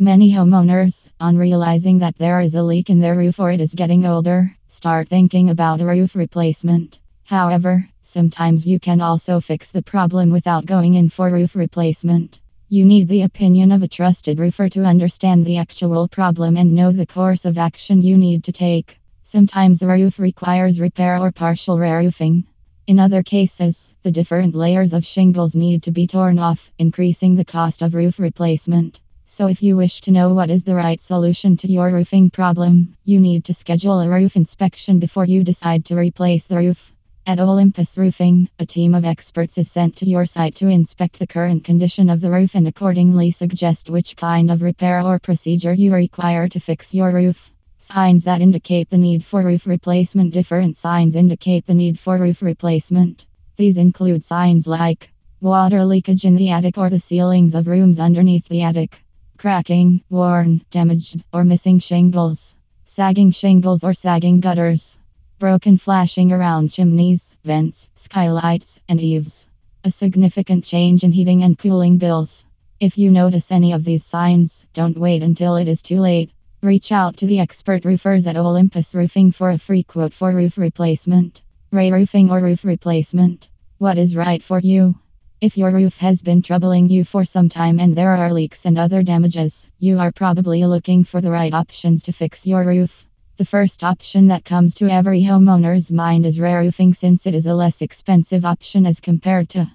Many homeowners, on realizing that there is a leak in their roof or it is getting older, start thinking about a roof replacement. However, sometimes you can also fix the problem without going in for roof replacement. You need the opinion of a trusted roofer to understand the actual problem and know the course of action you need to take. Sometimes the roof requires repair or partial re roofing. In other cases, the different layers of shingles need to be torn off, increasing the cost of roof replacement. So, if you wish to know what is the right solution to your roofing problem, you need to schedule a roof inspection before you decide to replace the roof. At Olympus Roofing, a team of experts is sent to your site to inspect the current condition of the roof and accordingly suggest which kind of repair or procedure you require to fix your roof. Signs that indicate the need for roof replacement Different signs indicate the need for roof replacement. These include signs like water leakage in the attic or the ceilings of rooms underneath the attic cracking, worn, damaged, or missing shingles, sagging shingles or sagging gutters, broken flashing around chimneys, vents, skylights, and eaves, a significant change in heating and cooling bills. If you notice any of these signs, don't wait until it is too late. Reach out to the expert roofers at Olympus Roofing for a free quote for roof replacement, re roofing, or roof replacement. What is right for you? If your roof has been troubling you for some time and there are leaks and other damages, you are probably looking for the right options to fix your roof. The first option that comes to every homeowner's mind is re roofing since it is a less expensive option as compared to